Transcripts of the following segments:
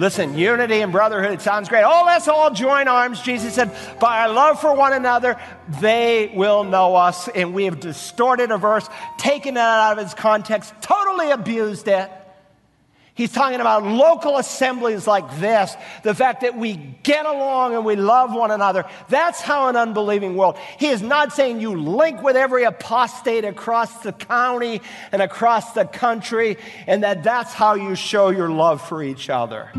Listen, unity and brotherhood, sounds great. Oh, let's all join arms. Jesus said, by our love for one another, they will know us. And we have distorted a verse, taken it out of its context, totally abused it. He's talking about local assemblies like this, the fact that we get along and we love one another. That's how an unbelieving world. He is not saying you link with every apostate across the county and across the country, and that that's how you show your love for each other.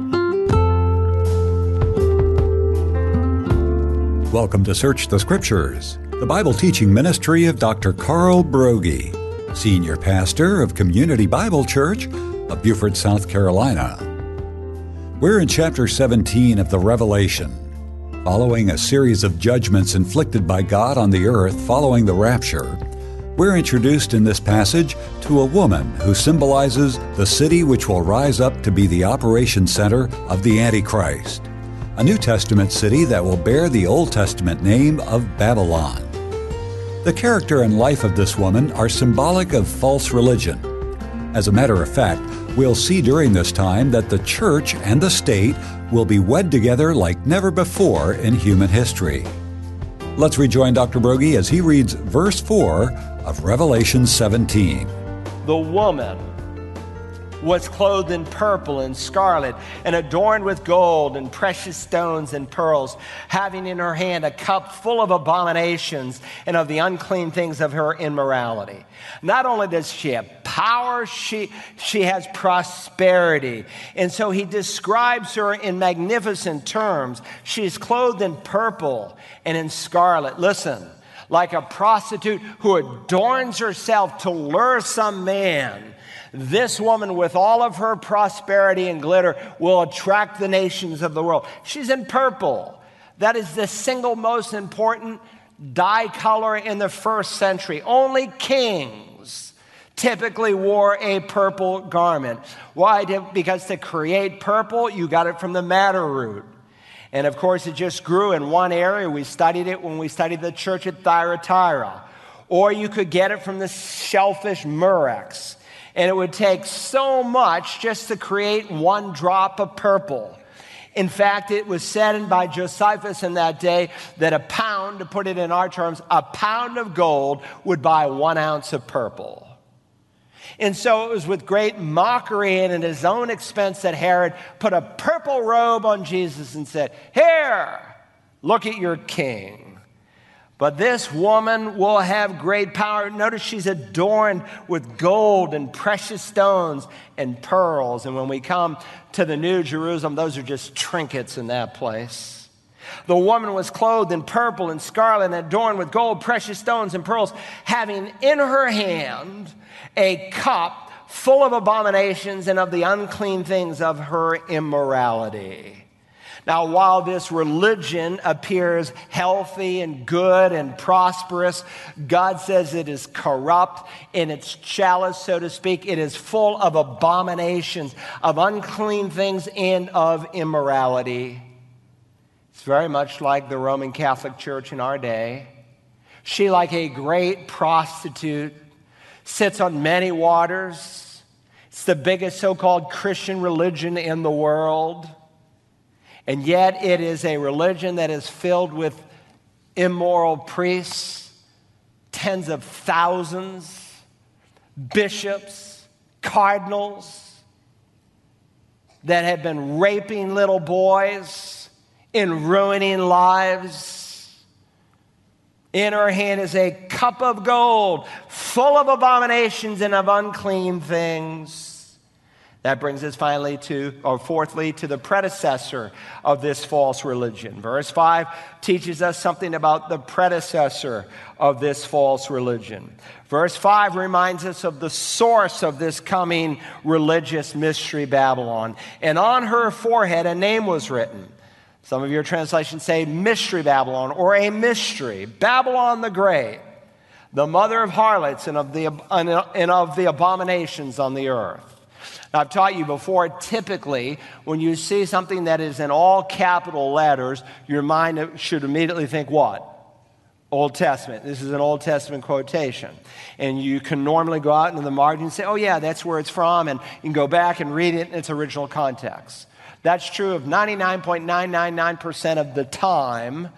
Welcome to Search the Scriptures, the Bible teaching ministry of Dr. Carl Broggi, Senior Pastor of Community Bible Church of Beaufort, South Carolina. We're in chapter 17 of the Revelation, following a series of judgments inflicted by God on the earth following the rapture. We're introduced in this passage to a woman who symbolizes the city which will rise up to be the operation center of the Antichrist, a New Testament city that will bear the Old Testament name of Babylon. The character and life of this woman are symbolic of false religion. As a matter of fact, we'll see during this time that the church and the state will be wed together like never before in human history. Let's rejoin Dr. Broggi as he reads verse 4 of Revelation 17. The woman was clothed in purple and scarlet and adorned with gold and precious stones and pearls, having in her hand a cup full of abominations and of the unclean things of her immorality. Not only does she have power, she, she has prosperity. And so he describes her in magnificent terms. She's clothed in purple and in scarlet. Listen like a prostitute who adorns herself to lure some man this woman, with all of her prosperity and glitter, will attract the nations of the world. She's in purple. That is the single most important dye color in the first century. Only kings typically wore a purple garment. Why? Because to create purple, you got it from the madder root. And of course, it just grew in one area. We studied it when we studied the church at Thyatira. Or you could get it from the shellfish murex. And it would take so much just to create one drop of purple. In fact, it was said by Josephus in that day that a pound, to put it in our terms, a pound of gold would buy one ounce of purple. And so it was with great mockery and at his own expense that Herod put a purple robe on Jesus and said, Here, look at your king. But this woman will have great power. Notice she's adorned with gold and precious stones and pearls. And when we come to the New Jerusalem, those are just trinkets in that place. The woman was clothed in purple and scarlet and adorned with gold, precious stones, and pearls, having in her hand a cup full of abominations and of the unclean things of her immorality. Now, while this religion appears healthy and good and prosperous, God says it is corrupt in its chalice, so to speak. It is full of abominations, of unclean things, and of immorality. It's very much like the Roman Catholic Church in our day. She, like a great prostitute, sits on many waters. It's the biggest so called Christian religion in the world. And yet, it is a religion that is filled with immoral priests, tens of thousands, bishops, cardinals that have been raping little boys and ruining lives. In her hand is a cup of gold full of abominations and of unclean things. That brings us finally to, or fourthly, to the predecessor of this false religion. Verse 5 teaches us something about the predecessor of this false religion. Verse 5 reminds us of the source of this coming religious mystery, Babylon. And on her forehead, a name was written. Some of your translations say Mystery Babylon or a mystery. Babylon the Great, the mother of harlots and of the, and of the abominations on the earth. Now, I've taught you before, typically, when you see something that is in all capital letters, your mind should immediately think what? Old Testament. This is an Old Testament quotation. And you can normally go out into the margin and say, oh, yeah, that's where it's from. And you can go back and read it in its original context. That's true of 99.999% of the time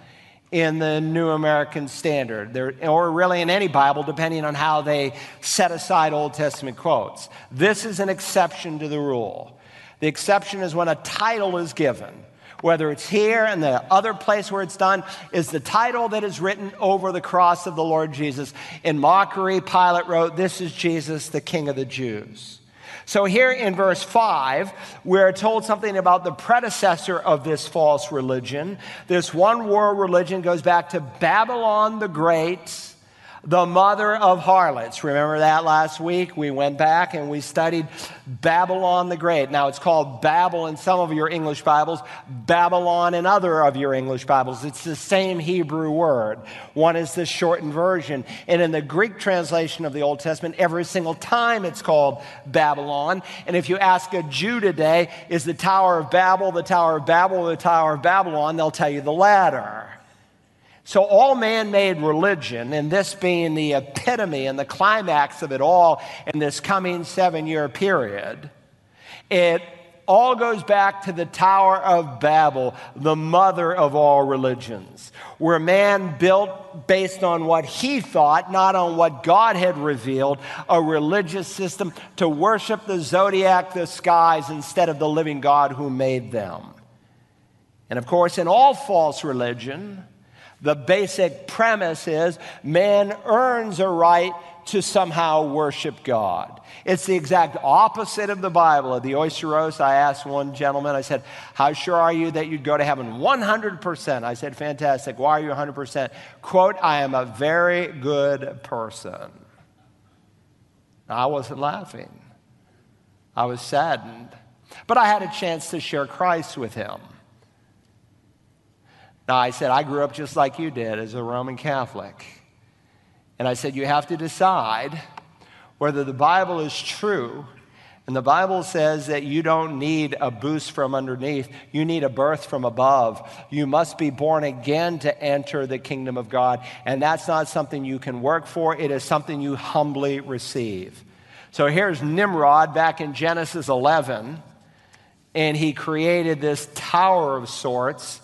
in the New American Standard, there, or really in any Bible, depending on how they set aside Old Testament quotes. This is an exception to the rule. The exception is when a title is given, whether it's here and the other place where it's done, is the title that is written over the cross of the Lord Jesus. In mockery, Pilate wrote, This is Jesus, the King of the Jews. So, here in verse 5, we're told something about the predecessor of this false religion. This one world religion goes back to Babylon the Great the mother of harlots. Remember that last week? We went back and we studied Babylon the Great. Now it's called Babel in some of your English Bibles, Babylon in other of your English Bibles. It's the same Hebrew word. One is the shortened version. And in the Greek translation of the Old Testament, every single time it's called Babylon. And if you ask a Jew today, is the Tower of Babel the Tower of Babel or the Tower of Babylon? They'll tell you the latter. So, all man made religion, and this being the epitome and the climax of it all in this coming seven year period, it all goes back to the Tower of Babel, the mother of all religions, where man built based on what he thought, not on what God had revealed, a religious system to worship the zodiac, the skies, instead of the living God who made them. And of course, in all false religion, the basic premise is man earns a right to somehow worship God. It's the exact opposite of the Bible. At the oyster roast, I asked one gentleman, I said, How sure are you that you'd go to heaven? 100%. I said, Fantastic. Why are you 100%? Quote, I am a very good person. I wasn't laughing, I was saddened. But I had a chance to share Christ with him. Now, I said, I grew up just like you did as a Roman Catholic. And I said, you have to decide whether the Bible is true. And the Bible says that you don't need a boost from underneath, you need a birth from above. You must be born again to enter the kingdom of God. And that's not something you can work for, it is something you humbly receive. So here's Nimrod back in Genesis 11, and he created this tower of sorts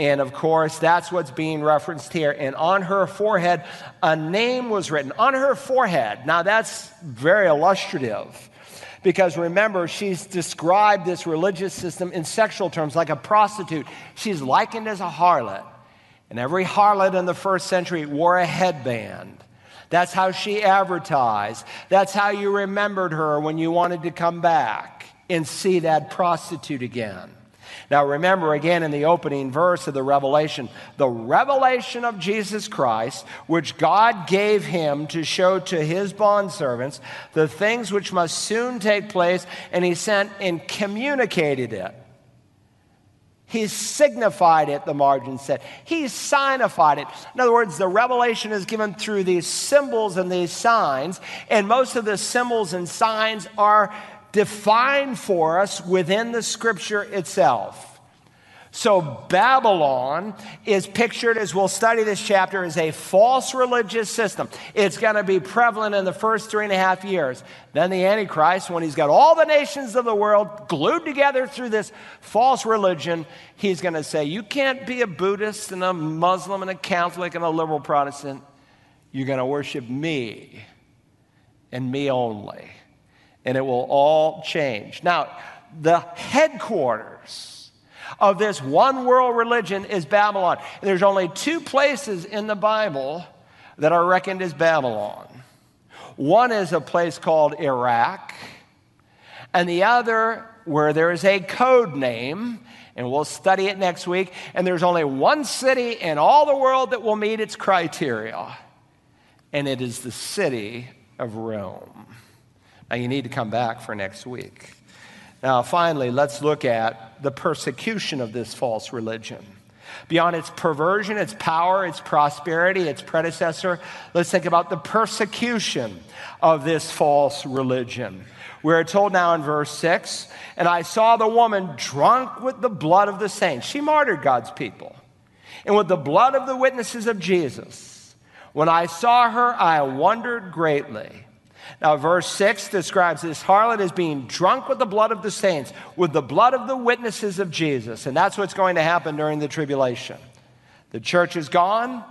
and of course, that's what's being referenced here. And on her forehead, a name was written. On her forehead. Now, that's very illustrative. Because remember, she's described this religious system in sexual terms like a prostitute. She's likened as a harlot. And every harlot in the first century wore a headband. That's how she advertised. That's how you remembered her when you wanted to come back and see that prostitute again. Now, remember again in the opening verse of the Revelation, the revelation of Jesus Christ, which God gave him to show to his bondservants the things which must soon take place, and he sent and communicated it. He signified it, the margin said. He signified it. In other words, the revelation is given through these symbols and these signs, and most of the symbols and signs are defined for us within the scripture itself. So, Babylon is pictured, as we'll study this chapter, as a false religious system. It's going to be prevalent in the first three and a half years. Then, the Antichrist, when he's got all the nations of the world glued together through this false religion, he's going to say, You can't be a Buddhist and a Muslim and a Catholic and a liberal Protestant. You're going to worship me and me only and it will all change. Now, the headquarters of this one world religion is Babylon. And there's only two places in the Bible that are reckoned as Babylon. One is a place called Iraq, and the other where there is a code name, and we'll study it next week. And there's only one city in all the world that will meet its criteria, and it is the city of Rome. Now, you need to come back for next week. Now, finally, let's look at the persecution of this false religion. Beyond its perversion, its power, its prosperity, its predecessor, let's think about the persecution of this false religion. We're told now in verse 6 And I saw the woman drunk with the blood of the saints. She martyred God's people. And with the blood of the witnesses of Jesus. When I saw her, I wondered greatly. Now, verse 6 describes this harlot as being drunk with the blood of the saints, with the blood of the witnesses of Jesus. And that's what's going to happen during the tribulation. The church is gone.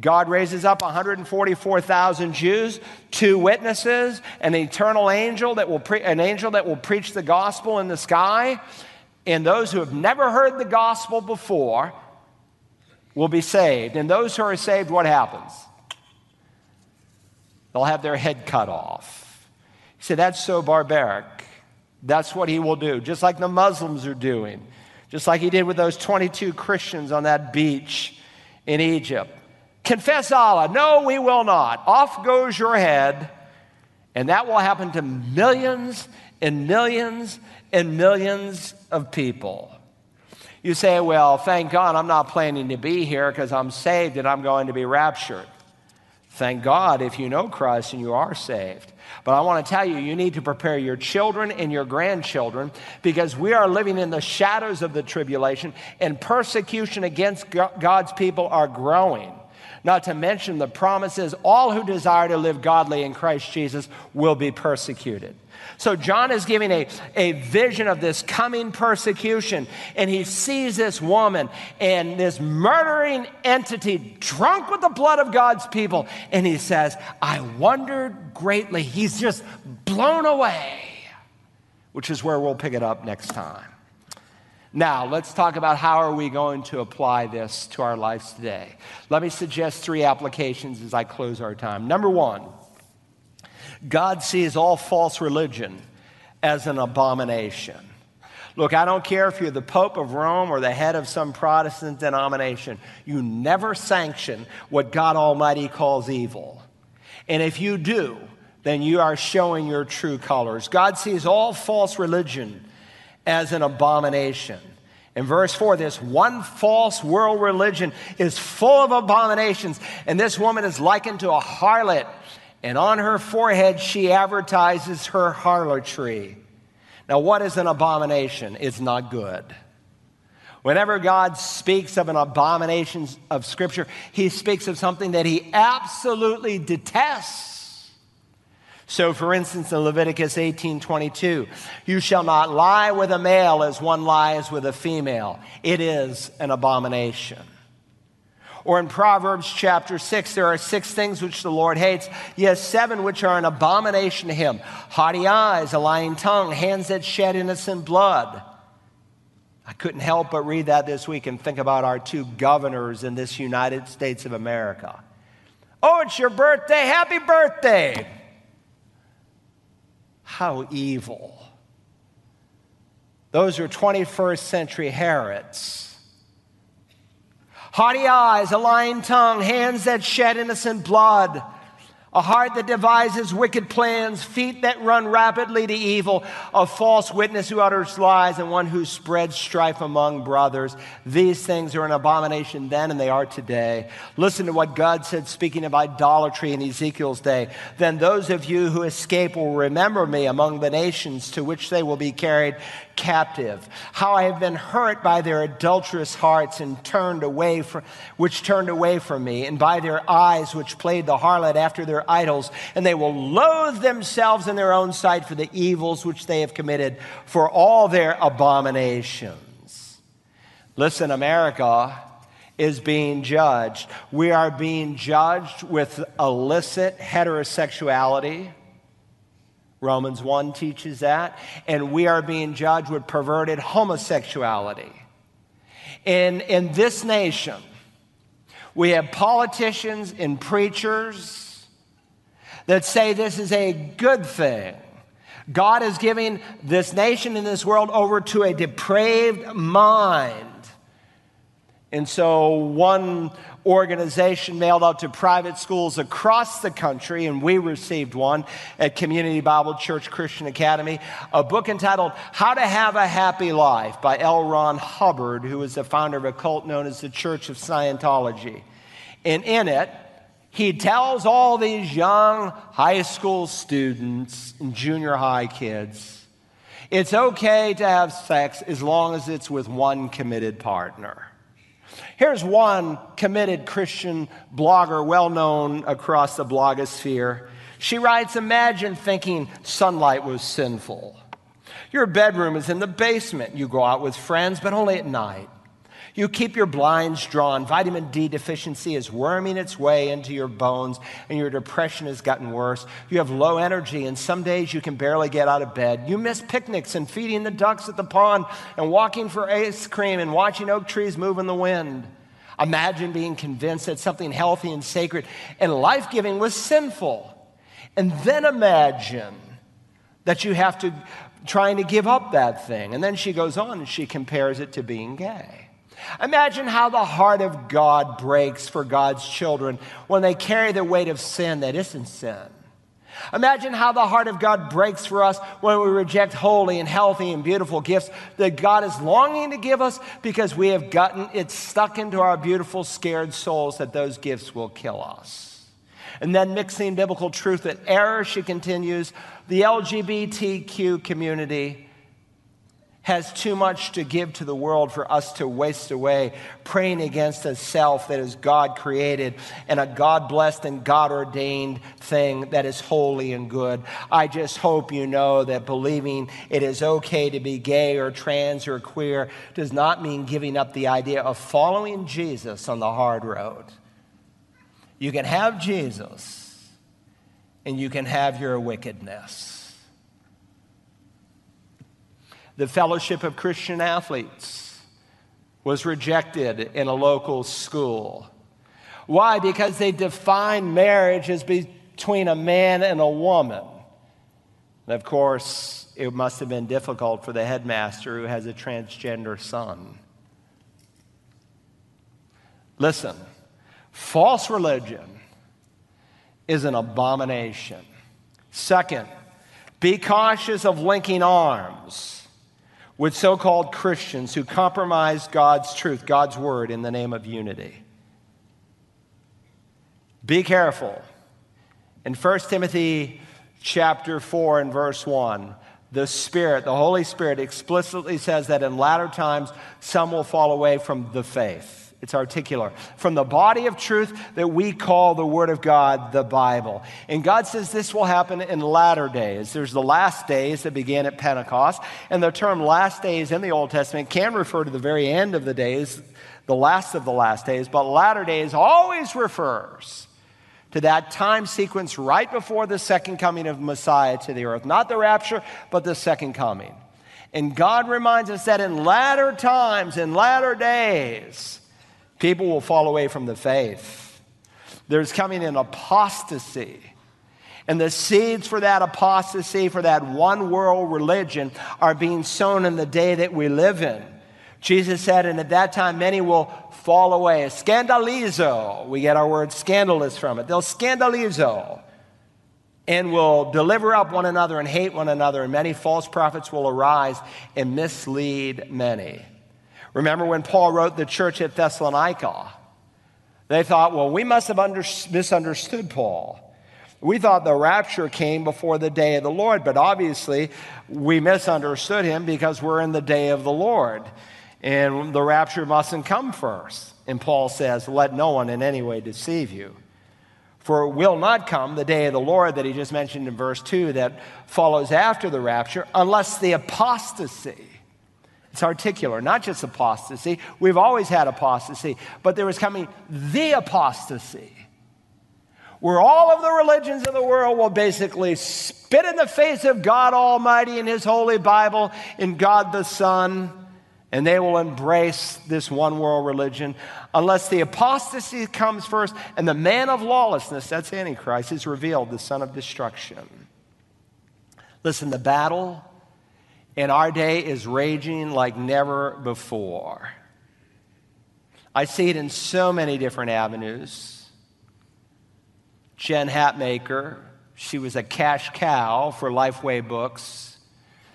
God raises up 144,000 Jews, two witnesses, an eternal angel that will pre- an angel that will preach the gospel in the sky, and those who have never heard the gospel before will be saved. And those who are saved, what happens? They'll have their head cut off. You say, that's so barbaric. That's what he will do, just like the Muslims are doing, just like he did with those 22 Christians on that beach in Egypt. Confess Allah. No, we will not. Off goes your head. And that will happen to millions and millions and millions of people. You say, well, thank God I'm not planning to be here because I'm saved and I'm going to be raptured. Thank God if you know Christ and you are saved. But I want to tell you, you need to prepare your children and your grandchildren because we are living in the shadows of the tribulation and persecution against God's people are growing. Not to mention the promises all who desire to live godly in Christ Jesus will be persecuted. So, John is giving a, a vision of this coming persecution, and he sees this woman and this murdering entity drunk with the blood of God's people. And he says, I wondered greatly. He's just blown away, which is where we'll pick it up next time. Now, let's talk about how are we going to apply this to our lives today. Let me suggest three applications as I close our time. Number one, God sees all false religion as an abomination. Look, I don't care if you're the Pope of Rome or the head of some Protestant denomination, you never sanction what God Almighty calls evil. And if you do, then you are showing your true colors. God sees all false religion as an abomination. In verse 4, this one false world religion is full of abominations, and this woman is likened to a harlot and on her forehead she advertises her harlotry. Now, what is an abomination? It's not good. Whenever God speaks of an abomination of Scripture, he speaks of something that he absolutely detests. So, for instance, in Leviticus 18 22, you shall not lie with a male as one lies with a female. It is an abomination. Or in Proverbs chapter 6, there are six things which the Lord hates, yes, seven which are an abomination to him haughty eyes, a lying tongue, hands that shed innocent blood. I couldn't help but read that this week and think about our two governors in this United States of America. Oh, it's your birthday. Happy birthday. How evil. Those are 21st century Herods haughty eyes, a lying tongue, hands that shed innocent blood a heart that devises wicked plans, feet that run rapidly to evil, a false witness who utters lies, and one who spreads strife among brothers. These things are an abomination then, and they are today. Listen to what God said, speaking of idolatry in Ezekiel's day. Then those of you who escape will remember me among the nations to which they will be carried captive. How I have been hurt by their adulterous hearts and turned away from, which turned away from me, and by their eyes which played the harlot after their idols, and they will loathe themselves in their own sight for the evils which they have committed, for all their abominations. Listen, America is being judged. We are being judged with illicit heterosexuality. Romans 1 teaches that. And we are being judged with perverted homosexuality. In, in this nation, we have politicians and preachers that say this is a good thing. God is giving this nation and this world over to a depraved mind. And so, one organization mailed out to private schools across the country, and we received one at Community Bible Church Christian Academy, a book entitled How to Have a Happy Life by L. Ron Hubbard, who is the founder of a cult known as the Church of Scientology. And in it, he tells all these young high school students and junior high kids it's okay to have sex as long as it's with one committed partner. Here's one committed Christian blogger, well known across the blogosphere, She writes, Imagine thinking sunlight was sinful. Your bedroom is in the basement. You go out with friends, but only at night. You keep your blinds drawn. Vitamin D deficiency is worming its way into your bones, and your depression has gotten worse. You have low energy, and some days you can barely get out of bed. You miss picnics and feeding the ducks at the pond, and walking for ice cream, and watching oak trees move in the wind. Imagine being convinced that something healthy and sacred and life giving was sinful. And then imagine that you have to trying to give up that thing. And then she goes on and she compares it to being gay. Imagine how the heart of God breaks for God's children when they carry the weight of sin that isn't sin. Imagine how the heart of God breaks for us when we reject holy and healthy and beautiful gifts that God is longing to give us because we have gotten it stuck into our beautiful, scared souls that those gifts will kill us. And then mixing biblical truth with error, she continues, the LGBTQ community has too much to give to the world for us to waste away praying against a self that is God created and a God blessed and God ordained thing that is holy and good. I just hope you know that believing it is okay to be gay or trans or queer does not mean giving up the idea of following Jesus on the hard road. You can have Jesus and you can have your wickedness the Fellowship of Christian Athletes was rejected in a local school. Why? Because they define marriage as between a man and a woman. And of course, it must have been difficult for the headmaster who has a transgender son. Listen, false religion is an abomination. Second, be cautious of linking arms with so called Christians who compromise God's truth, God's word, in the name of unity. Be careful. In 1 Timothy chapter 4 and verse 1, the Spirit, the Holy Spirit, explicitly says that in latter times some will fall away from the faith. It's articular. From the body of truth that we call the Word of God, the Bible. And God says this will happen in latter days. There's the last days that began at Pentecost. And the term last days in the Old Testament can refer to the very end of the days, the last of the last days. But latter days always refers to that time sequence right before the second coming of Messiah to the earth. Not the rapture, but the second coming. And God reminds us that in latter times, in latter days, People will fall away from the faith. There's coming an apostasy. And the seeds for that apostasy, for that one world religion, are being sown in the day that we live in. Jesus said, and at that time many will fall away. Scandalizo, we get our word scandalous from it. They'll scandalizo and will deliver up one another and hate one another, and many false prophets will arise and mislead many. Remember when Paul wrote the church at Thessalonica? They thought, well, we must have under- misunderstood Paul. We thought the rapture came before the day of the Lord, but obviously we misunderstood him because we're in the day of the Lord. And the rapture mustn't come first. And Paul says, let no one in any way deceive you. For it will not come the day of the Lord that he just mentioned in verse 2 that follows after the rapture, unless the apostasy it's articular, not just apostasy. We've always had apostasy, but there was coming the apostasy, where all of the religions of the world will basically spit in the face of God Almighty in His holy Bible, in God the Son, and they will embrace this one world religion unless the apostasy comes first and the man of lawlessness, that's Antichrist, is revealed, the son of destruction. Listen, the battle and our day is raging like never before. I see it in so many different avenues. Jen Hatmaker, she was a cash cow for Lifeway books.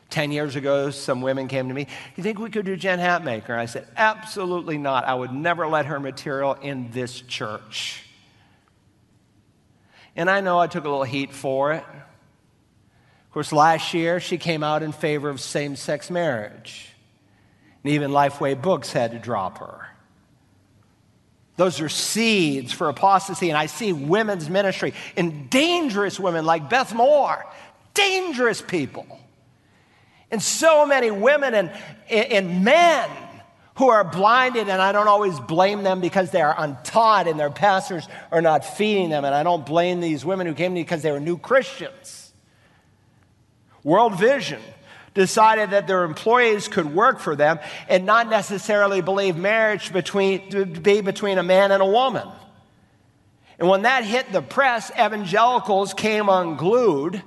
Ten years ago, some women came to me, You think we could do Jen Hatmaker? I said, Absolutely not. I would never let her material in this church. And I know I took a little heat for it. Of course, last year she came out in favor of same sex marriage. And even Lifeway Books had to drop her. Those are seeds for apostasy. And I see women's ministry and dangerous women like Beth Moore, dangerous people. And so many women and, and men who are blinded, and I don't always blame them because they are untaught and their pastors are not feeding them. And I don't blame these women who came to me because they were new Christians. World Vision decided that their employees could work for them and not necessarily believe marriage between, to be between a man and a woman. And when that hit the press, evangelicals came unglued.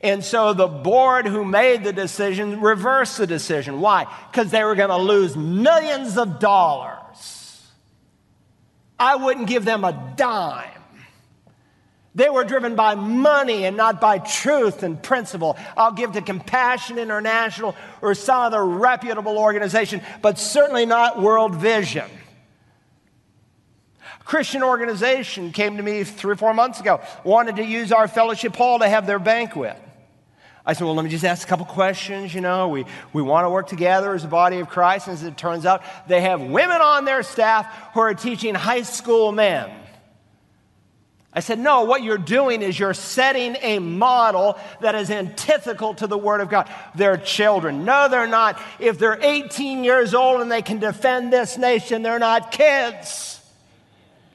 And so the board who made the decision reversed the decision. Why? Because they were going to lose millions of dollars. I wouldn't give them a dime they were driven by money and not by truth and principle. I'll give to Compassion International or some other reputable organization, but certainly not World Vision. A Christian organization came to me three or four months ago, wanted to use our fellowship hall to have their banquet. I said, Well, let me just ask a couple questions. You know, we, we want to work together as a body of Christ. And as it turns out, they have women on their staff who are teaching high school men. I said, No, what you're doing is you're setting a model that is antithetical to the Word of God. They're children. No, they're not. If they're 18 years old and they can defend this nation, they're not kids.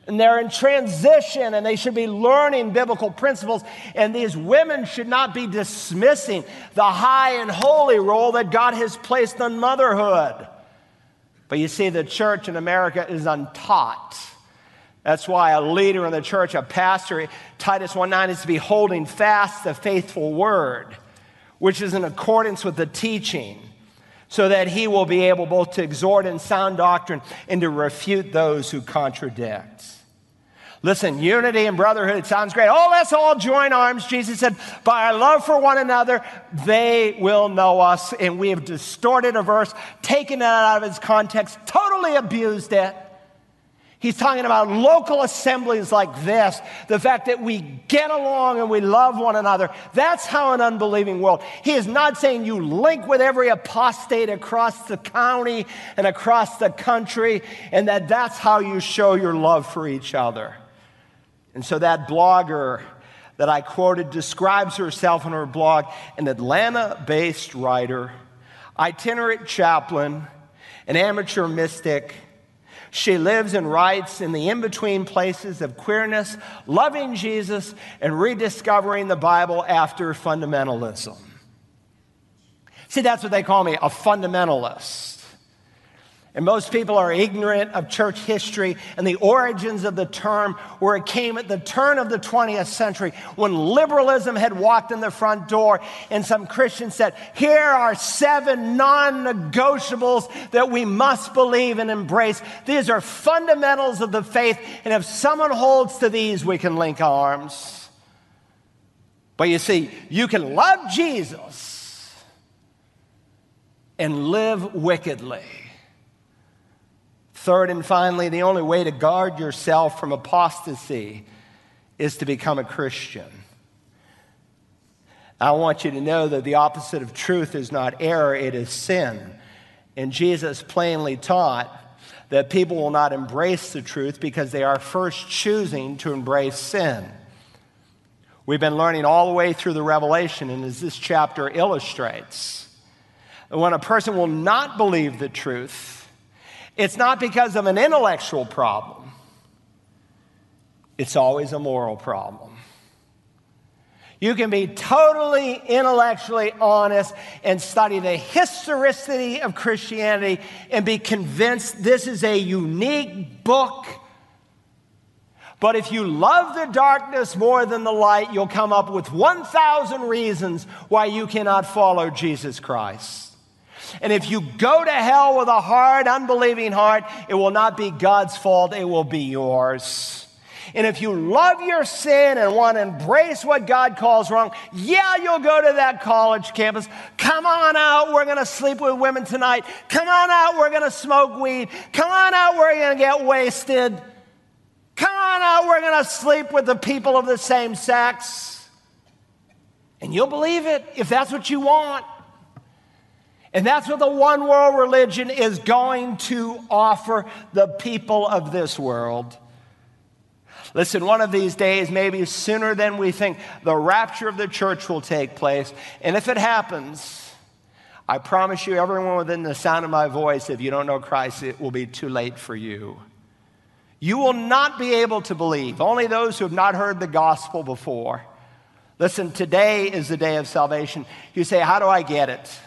And they're in transition and they should be learning biblical principles. And these women should not be dismissing the high and holy role that God has placed on motherhood. But you see, the church in America is untaught. That's why a leader in the church, a pastor, Titus 1:9 is to be holding fast the faithful word, which is in accordance with the teaching, so that he will be able both to exhort in sound doctrine and to refute those who contradict. Listen, unity and brotherhood, it sounds great. Oh, let's all join arms. Jesus said, by our love for one another, they will know us. And we have distorted a verse, taken it out of its context, totally abused it. He's talking about local assemblies like this, the fact that we get along and we love one another. That's how an unbelieving world. He is not saying you link with every apostate across the county and across the country, and that that's how you show your love for each other. And so that blogger that I quoted describes herself in her blog an Atlanta based writer, itinerant chaplain, an amateur mystic she lives and writes in the in between places of queerness, loving Jesus, and rediscovering the Bible after fundamentalism. See, that's what they call me a fundamentalist. And most people are ignorant of church history and the origins of the term, where it came at the turn of the 20th century when liberalism had walked in the front door, and some Christians said, Here are seven non negotiables that we must believe and embrace. These are fundamentals of the faith, and if someone holds to these, we can link arms. But you see, you can love Jesus and live wickedly. Third and finally, the only way to guard yourself from apostasy is to become a Christian. I want you to know that the opposite of truth is not error, it is sin. And Jesus plainly taught that people will not embrace the truth because they are first choosing to embrace sin. We've been learning all the way through the Revelation, and as this chapter illustrates, when a person will not believe the truth, it's not because of an intellectual problem, it's always a moral problem. You can be totally intellectually honest and study the historicity of Christianity and be convinced this is a unique book. But if you love the darkness more than the light, you'll come up with 1,000 reasons why you cannot follow Jesus Christ. And if you go to hell with a hard, unbelieving heart, it will not be God's fault, it will be yours. And if you love your sin and want to embrace what God calls wrong, yeah, you'll go to that college campus. Come on out, we're going to sleep with women tonight. Come on out, we're going to smoke weed. Come on out, we're going to get wasted. Come on out, we're going to sleep with the people of the same sex. And you'll believe it if that's what you want. And that's what the one world religion is going to offer the people of this world. Listen, one of these days, maybe sooner than we think, the rapture of the church will take place. And if it happens, I promise you, everyone within the sound of my voice, if you don't know Christ, it will be too late for you. You will not be able to believe, only those who have not heard the gospel before. Listen, today is the day of salvation. You say, How do I get it?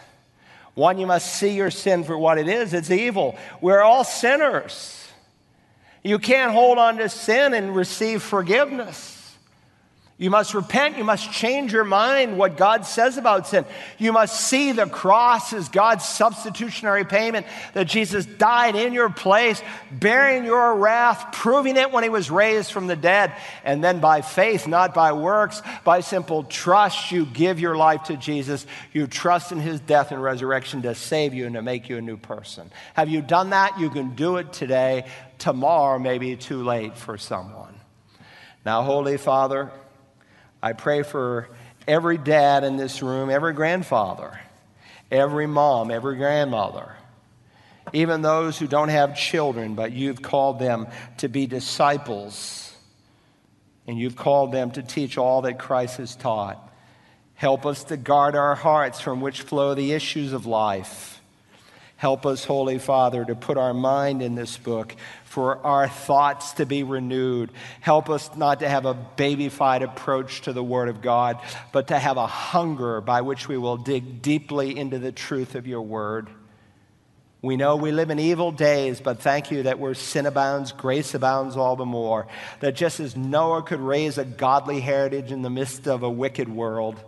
One, you must see your sin for what it is it's evil. We're all sinners. You can't hold on to sin and receive forgiveness. You must repent. You must change your mind what God says about sin. You must see the cross as God's substitutionary payment that Jesus died in your place, bearing your wrath, proving it when he was raised from the dead. And then by faith, not by works, by simple trust, you give your life to Jesus. You trust in his death and resurrection to save you and to make you a new person. Have you done that? You can do it today. Tomorrow may be too late for someone. Now, Holy Father, I pray for every dad in this room, every grandfather, every mom, every grandmother, even those who don't have children, but you've called them to be disciples and you've called them to teach all that Christ has taught. Help us to guard our hearts from which flow the issues of life. Help us, Holy Father, to put our mind in this book for our thoughts to be renewed. Help us not to have a babyfied approach to the Word of God, but to have a hunger by which we will dig deeply into the truth of your Word. We know we live in evil days, but thank you that where sin abounds, grace abounds all the more. That just as Noah could raise a godly heritage in the midst of a wicked world,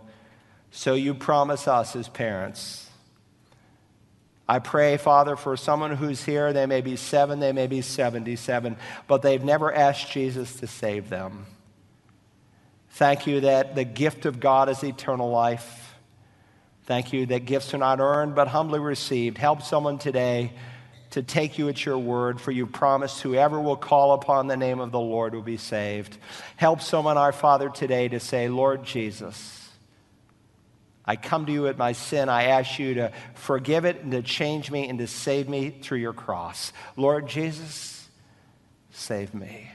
so you promise us as parents I pray, Father, for someone who's here, they may be seven, they may be 77, but they've never asked Jesus to save them. Thank you that the gift of God is eternal life. Thank you that gifts are not earned but humbly received. Help someone today to take you at your word, for you promised whoever will call upon the name of the Lord will be saved. Help someone, our Father, today to say, Lord Jesus, I come to you at my sin. I ask you to forgive it and to change me and to save me through your cross. Lord Jesus, save me.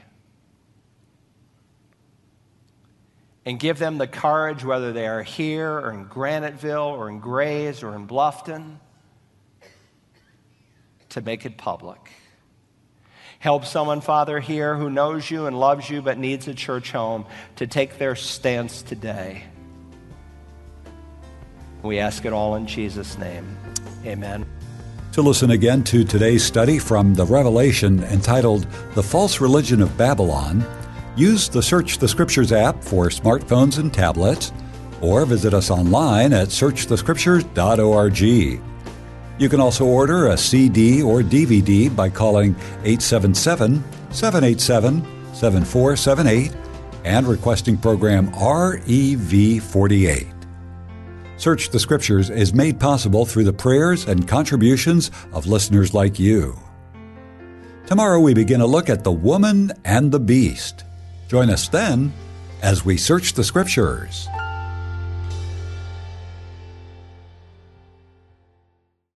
And give them the courage, whether they are here or in Graniteville or in Grays or in Bluffton, to make it public. Help someone, Father, here who knows you and loves you but needs a church home to take their stance today. We ask it all in Jesus' name. Amen. To listen again to today's study from the Revelation entitled The False Religion of Babylon, use the Search the Scriptures app for smartphones and tablets, or visit us online at searchthescriptures.org. You can also order a CD or DVD by calling 877 787 7478 and requesting program REV48. Search the Scriptures is made possible through the prayers and contributions of listeners like you. Tomorrow we begin a look at the woman and the beast. Join us then as we search the Scriptures.